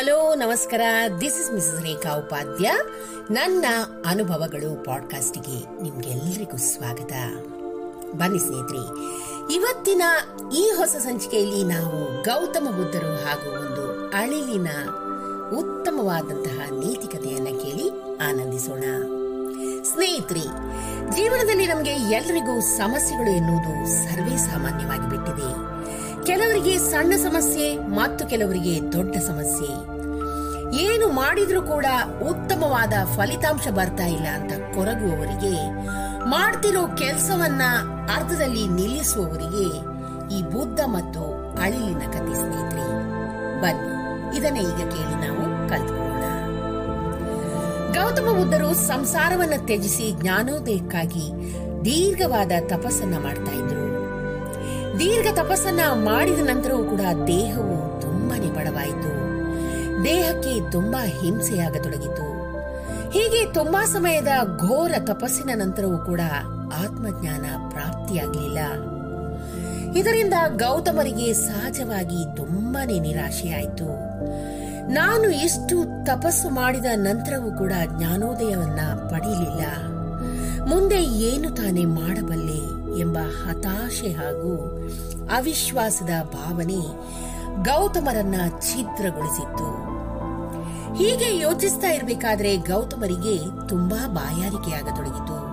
Hello, ನಮಸ್ಕಾರ. This is Mrs Rekha Upadhya ನನ್ನ ಅನುಭವಗಳು ಪಾಡ್ಕಾಸ್ಟ್ಗೆ ನಿಮ್ಗೆಲ್ಲರಿಗೂ ಸ್ವಾಗತ. ಬನ್ನಿ ಸ್ನೇಹಿತರೆ, ಇವತ್ತಿನ ಈ ಹೊಸ ಸಂಚಿಕೆಯಲ್ಲಿ ನಾವು ಗೌತಮ ಬುದ್ಧರು ಹಾಗೂ ಒಂದು ಅಳಿಲಿನ ಉತ್ತಮವಾದಂತಹ ನೀತಿಕತೆಯನ್ನ ಕೇಳಿ ಆನಂದಿಸೋಣ. ಸ್ನೇಹಿತರೆ, ಜೀವನದಲ್ಲಿ ನಮಗೆ ಎಲ್ರಿಗೂ ಸಮಸ್ಯೆಗಳು ಎನ್ನುವುದು ಸರ್ವೇ ಸಾಮಾನ್ಯವಾಗಿ ಬಿಟ್ಟಿದೆ. ಕೆಲವರಿಗೆ ಸಣ್ಣ ಸಮಸ್ಯೆ ಮತ್ತು ಕೆಲವರಿಗೆ ದೊಡ್ಡ ಸಮಸ್ಯೆ. ಏನು ಮಾಡಿದ್ರೂ ಕೂಡ ಉತ್ತಮವಾದ ಫಲಿತಾಂಶ ಬರ್ತಾ ಇಲ್ಲ ಅಂತ ಕೊರಗುವವರಿಗೆ, ಮಾಡ್ತಿರೋ ಕೆಲಸವನ್ನ ಅರ್ಧದಲ್ಲಿ ನಿಲ್ಲಿಸುವವರಿಗೆ ಈ ಬುದ್ಧ ಮತ್ತು ಅಳಿಲಿನ ಕತೆ ಸ್ನೇಹಿತರೆ, ಬನ್ನಿ, ಇದನ್ನ ಈಗ ಕೇಳಿ ನಾವು ಕಲ್ತ್ಕೊಳ್ಳೋಣ. ಗೌತಮ ಬುದ್ಧರು ಸಂಸಾರವನ್ನ ತ್ಯಜಿಸಿ ಜ್ಞಾನೋದಯಕ್ಕಾಗಿ ದೀರ್ಘವಾದ ತಪಸ್ಸನ್ನ ಮಾಡ್ತಾ ಇದ್ರು. ದೀರ್ಘ ತಪಸ್ಸನ್ನ ಮಾಡಿದ ನಂತರವೂ ಕೂಡ ದೇಹವು ತುಂಬಾನೇ ಬಡವಾಯಿತು. ದೇಹಕ್ಕೆ ತುಂಬಾ ಹಿಂಸೆಯಾಗತೊಡಗಿತು. ಹೀಗೆ ತುಂಬಾ ಸಮಯದ ಘೋರ ತಪಸ್ಸಿನ ನಂತರವೂ ಕೂಡ ಆತ್ಮಜ್ಞಾನ ಪ್ರಾಪ್ತಿಯಾಗಲಿಲ್ಲ. ಇದರಿಂದ ಗೌತಮರಿಗೆ ಸಹಜವಾಗಿ ತುಂಬಾನೇ ನಿರಾಶೆಯಾಯಿತು. ನಾನು ಇಷ್ಟು ತಪಸ್ಸು ಮಾಡಿದ ನಂತರವೂ ಕೂಡ ಜ್ಞಾನೋದಯವನ್ನ ಪಡೆಯಲಿಲ್ಲ. ಮುಂದೆ ಏನು ತಾನೇ ಮಾಡಬಲ್ಲೆ ಎಂಬ ಹತಾಶೆ ಹಾಗೂ ಅವಿಶ್ವಾಸದ ಭಾವನೆ ಗೌತಮರನ್ನ ಛಿದ್ರಗೊಳಿಸಿತ್ತು. ಹೀಗೆ ಯೋಚಿಸ್ತಾ ಇರಬೇಕಾದ್ರೆ ಗೌತಮರಿಗೆ ತುಂಬಾ ಬಾಯಾರಿಕೆಯಾಗತೊಡಗಿತು.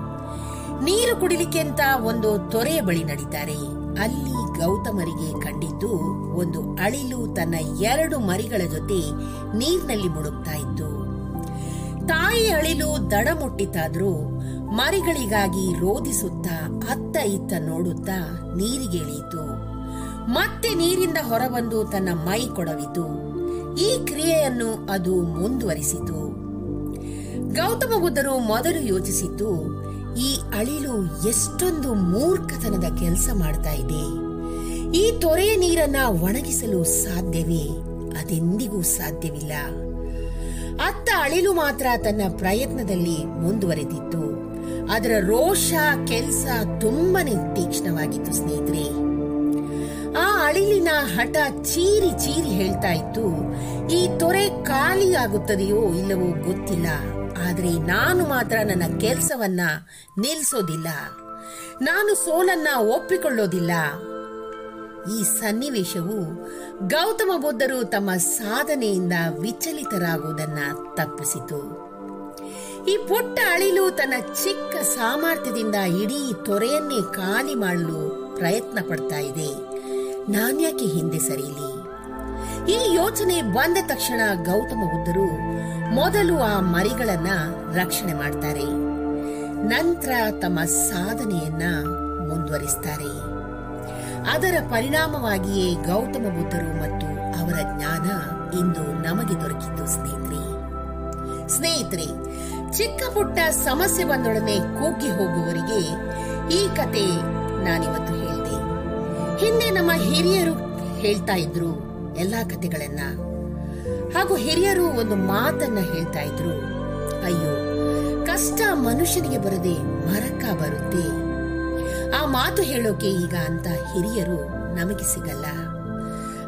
ನೀರು ಕುಡಿಲಿಕ್ಕೆ ಅಂತ ಒಂದು ತೊರೆಯ ಬಳಿ ನಡೀತಾರೆ. ಅಲ್ಲಿ ಗೌತಮರಿಗೆ ಕಂಡಿದ್ದು ಒಂದು ಅಳಿಲು ತನ್ನ ಎರಡು ಮರಿಗಳ ಜೊತೆ ನೀರಿನಲ್ಲಿ ಮುಳುಗ್ತಾ ಇತ್ತು. ತಾಯಿ ಅಳಿಲು ದಡ ಮುಟ್ಟಿತಾದ್ರೂ ಮರಿಗಳಿಗಾಗಿ ರೋಧಿಸುತ್ತಾ ಅತ್ತ ಇತ್ತ ನೋಡುತ್ತಾ ನೀರಿಗೆ ಇಳಿಯಿತು. ಮತ್ತೆ ನೀರಿಂದ ಹೊರಬಂದು ತನ್ನ ಮೈ ಕೊಡವಿತು. ಈ ಕ್ರಿಯೆಯನ್ನು ಅದು ಮುಂದುವರಿಸಿತು. ಗೌತಮ ಬುದ್ಧರು ಮೊದಲು ಯೋಚಿಸಿದ್ದು, ಈ ಅಳಿಲು ಎಷ್ಟೊಂದು ಮೂರ್ಖತನದ ಕೆಲಸ ಮಾಡ್ತಾ ಇದೆ. ಈ ತೊರೆಯ ನೀರನ್ನ ಒಣಗಿಸಲು ಸಾಧ್ಯವೇ? ಅದೆಂದಿಗೂ ಸಾಧ್ಯವಿಲ್ಲ. ಅತ್ತ ಅಳಿಲು ಮಾತ್ರ ತನ್ನ ಪ್ರಯತ್ನದಲ್ಲಿ ಮುಂದುವರೆದಿತ್ತು. ಅದರ ರೋಷ, ಕೆಲಸ ತುಂಬಾನೇ ತೀಕ್ಷ್ಣವಾಗಿತ್ತು ಸ್ನೇಹಿತರೆ. ಆ ಅಳಿಲಿನ ಹಠ ಚೀರಿ ಚೀರಿ ಹೇಳ್ತಾ ಇತ್ತು, ಈ ತೊರೆ ಖಾಲಿ ಆಗುತ್ತದೆಯೋ ಇಲ್ಲವೋ ಗೊತ್ತಿಲ್ಲ. ಆದರೆ ನಾನು ಮಾತ್ರ ನನ್ನ ಕೆಲಸವನ್ನ ನಿಲ್ಲಿಸೋದಿಲ್ಲ ನಾನು ಸೋಲನ್ನ ಒಪ್ಪಿಕೊಳ್ಳೋದಿಲ್ಲ. ಈ ಸನ್ನಿವೇಶವು ಗೌತಮ ಬುದ್ಧರು ತಮ್ಮ ಸಾಧನೆಯಿಂದ ವಿಚಲಿತರಾಗುವುದನ್ನ ತಪ್ಪಿಸಿತು. ಈ ಪುಟ್ಟ ಅಳಿಲು ತನ್ನ ಚಿಕ್ಕ ಸಾಮರ್ಥ್ಯದಿಂದ ಇಡೀ ತೊರೆಯನ್ನೇ ಖಾಲಿ ಮಾಡಲು ಪ್ರಯತ್ನ ಪಡ್ತಾ ಇದೆ. ನಾನ್ಯಾಕೆ ಹಿಂದೆ ಸರಿಯಲಿ ಈ ಯೋಚನೆ ಬಂದ ತಕ್ಷಣ ಗೌತಮ ಬುದ್ಧರು ಮೊದಲು ಆ ಮರಿಗಳನ್ನ ರಕ್ಷಣೆ ಮಾಡ್ತಾರೆ. ನಂತರ ತಮ್ಮ ಸಾಧನೆಯನ್ನ ಮುಂದುವರಿಸ್ತಾರೆ. ಅದರ ಪರಿಣಾಮವಾಗಿಯೇ ಗೌತಮ ಬುದ್ಧರು ಮತ್ತು ಅವರ ಜ್ಞಾನ ಇಂದು ನಮಗೆ ದೊರಕಿದ್ದು ಸ್ನೇಹಿತರೆ. ಸ್ನೇಹಿತರೆ ಚಿಕ್ಕ ಪುಟ್ಟ ಸಮಸ್ಯೆ ಬಂದೊಡನೆ ಕುಗ್ಗಿ ಹೋಗುವವರಿಗೆ ಈ ಕತೆ ನಾನಿವತ್ತು ಹೇಳಿದೆ. ಹಿಂದೆ ನಮ್ಮ ಹಿರಿಯರು ಹೇಳ್ತಾ ಇದ್ರು ಎಲ್ಲಾ ಕತೆಗಳನ್ನ. ಹಾಗೂ ಹಿರಿಯರು ಒಂದು ಮಾತನ್ನ ಹೇಳ್ತಾ ಇದ್ರು. ಅಯ್ಯೋ, ಕಷ್ಟ ಮನುಷ್ಯನಿಗೆ ಬರದೆ ಮರಕ್ಕ ಬರುತ್ತೆ. ಆ ಮಾತು ಹೇಳೋಕೆ ಈಗ ಅಂತ ಹಿರಿಯರು ನಮಗೆ ಸಿಗಲ್ಲ.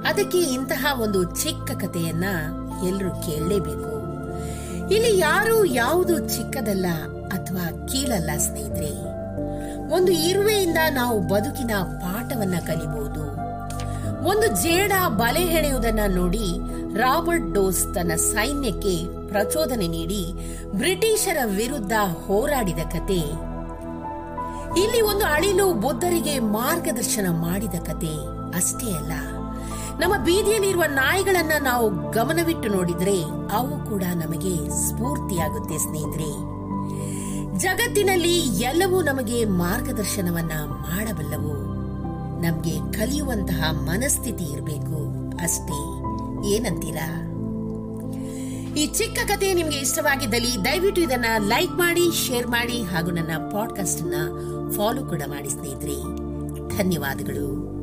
ಅದಕ್ಕೆ ಇಂತಹ ಒಂದು ಚಿಕ್ಕ ಕಥೆಯನ್ನ ಎಲ್ಲರೂ ಕೇಳಲೇಬೇಕು. ಇಲ್ಲಿ ಯಾರು ಯಾವುದು ಚಿಕ್ಕದಲ್ಲ ಅಥವಾ ಕೀಳಲ್ಲ, ಸ್ನೇಹಿತರೆ. ಒಂದು ಇರುವೆಯಿಂದ ನಾವು ಬದುಕಿನ ಪಾಠವನ್ನ ಕಲಿಬಹುದು ಒಂದು ಜೇಡ ಬಲೆ ಹೆಣೆಯುವುದನ್ನ ನೋಡಿ ರಾಬರ್ಟ್ ಡೋಸ್ ತನ್ನ ಸೈನ್ಯಕ್ಕೆ ಪ್ರಚೋದನೆ ನೀಡಿ ಬ್ರಿಟಿಷರ ವಿರುದ್ಧ ಹೋರಾಡಿದ ಕತೆ. ಇಲ್ಲಿ ಒಂದು ಅಳಿಲು ಬುದ್ಧರಿಗೆ ಮಾರ್ಗದರ್ಶನ ಮಾಡಿದ ಕತೆ. ಅಷ್ಟೇ ಅಲ್ಲ. ನಮ್ಮ ಬೀದಿಯಲ್ಲಿರುವ ನಾಯಿಗಳನ್ನ ನಾವು ಗಮನವಿಟ್ಟು ನೋಡಿದ್ರೆ ಅವು ಕೂಡ ನಮಗೆ ಸ್ಫೂರ್ತಿಯಾಗುತ್ತೆ, ಸ್ನೇಹಿತರೆ. ಜಗತ್ತಿನಲ್ಲಿ ಎಲ್ಲವೂ ನಮಗೆ ಮಾರ್ಗದರ್ಶನವನ್ನ ಮಾಡಬಲ್ಲವು. ನಮಗೆ ಕಲಿಯುವಂತಹ ಮನಸ್ಥಿತಿ ಇರಬೇಕು. ಅಷ್ಟೇ, ಏನಂತೀರಾ? ಈ ಚಿಕ್ಕ ಕಥೆ ನಿಮಗೆ ಇಷ್ಟವಾಗಿದ್ದಲ್ಲಿ ದಯವಿಟ್ಟು ಇದನ್ನ ಲೈಕ್ ಮಾಡಿ, ಶೇರ್ ಮಾಡಿ ಹಾಗೂ ನನ್ನ ಪಾಡ್ಕಾಸ್ಟ್ ಅನ್ನ ಫಾಲೋ ಕೂಡ ಮಾಡಿ, ಸ್ನೇಹಿತರೆ. ಧನ್ಯವಾದಗಳು.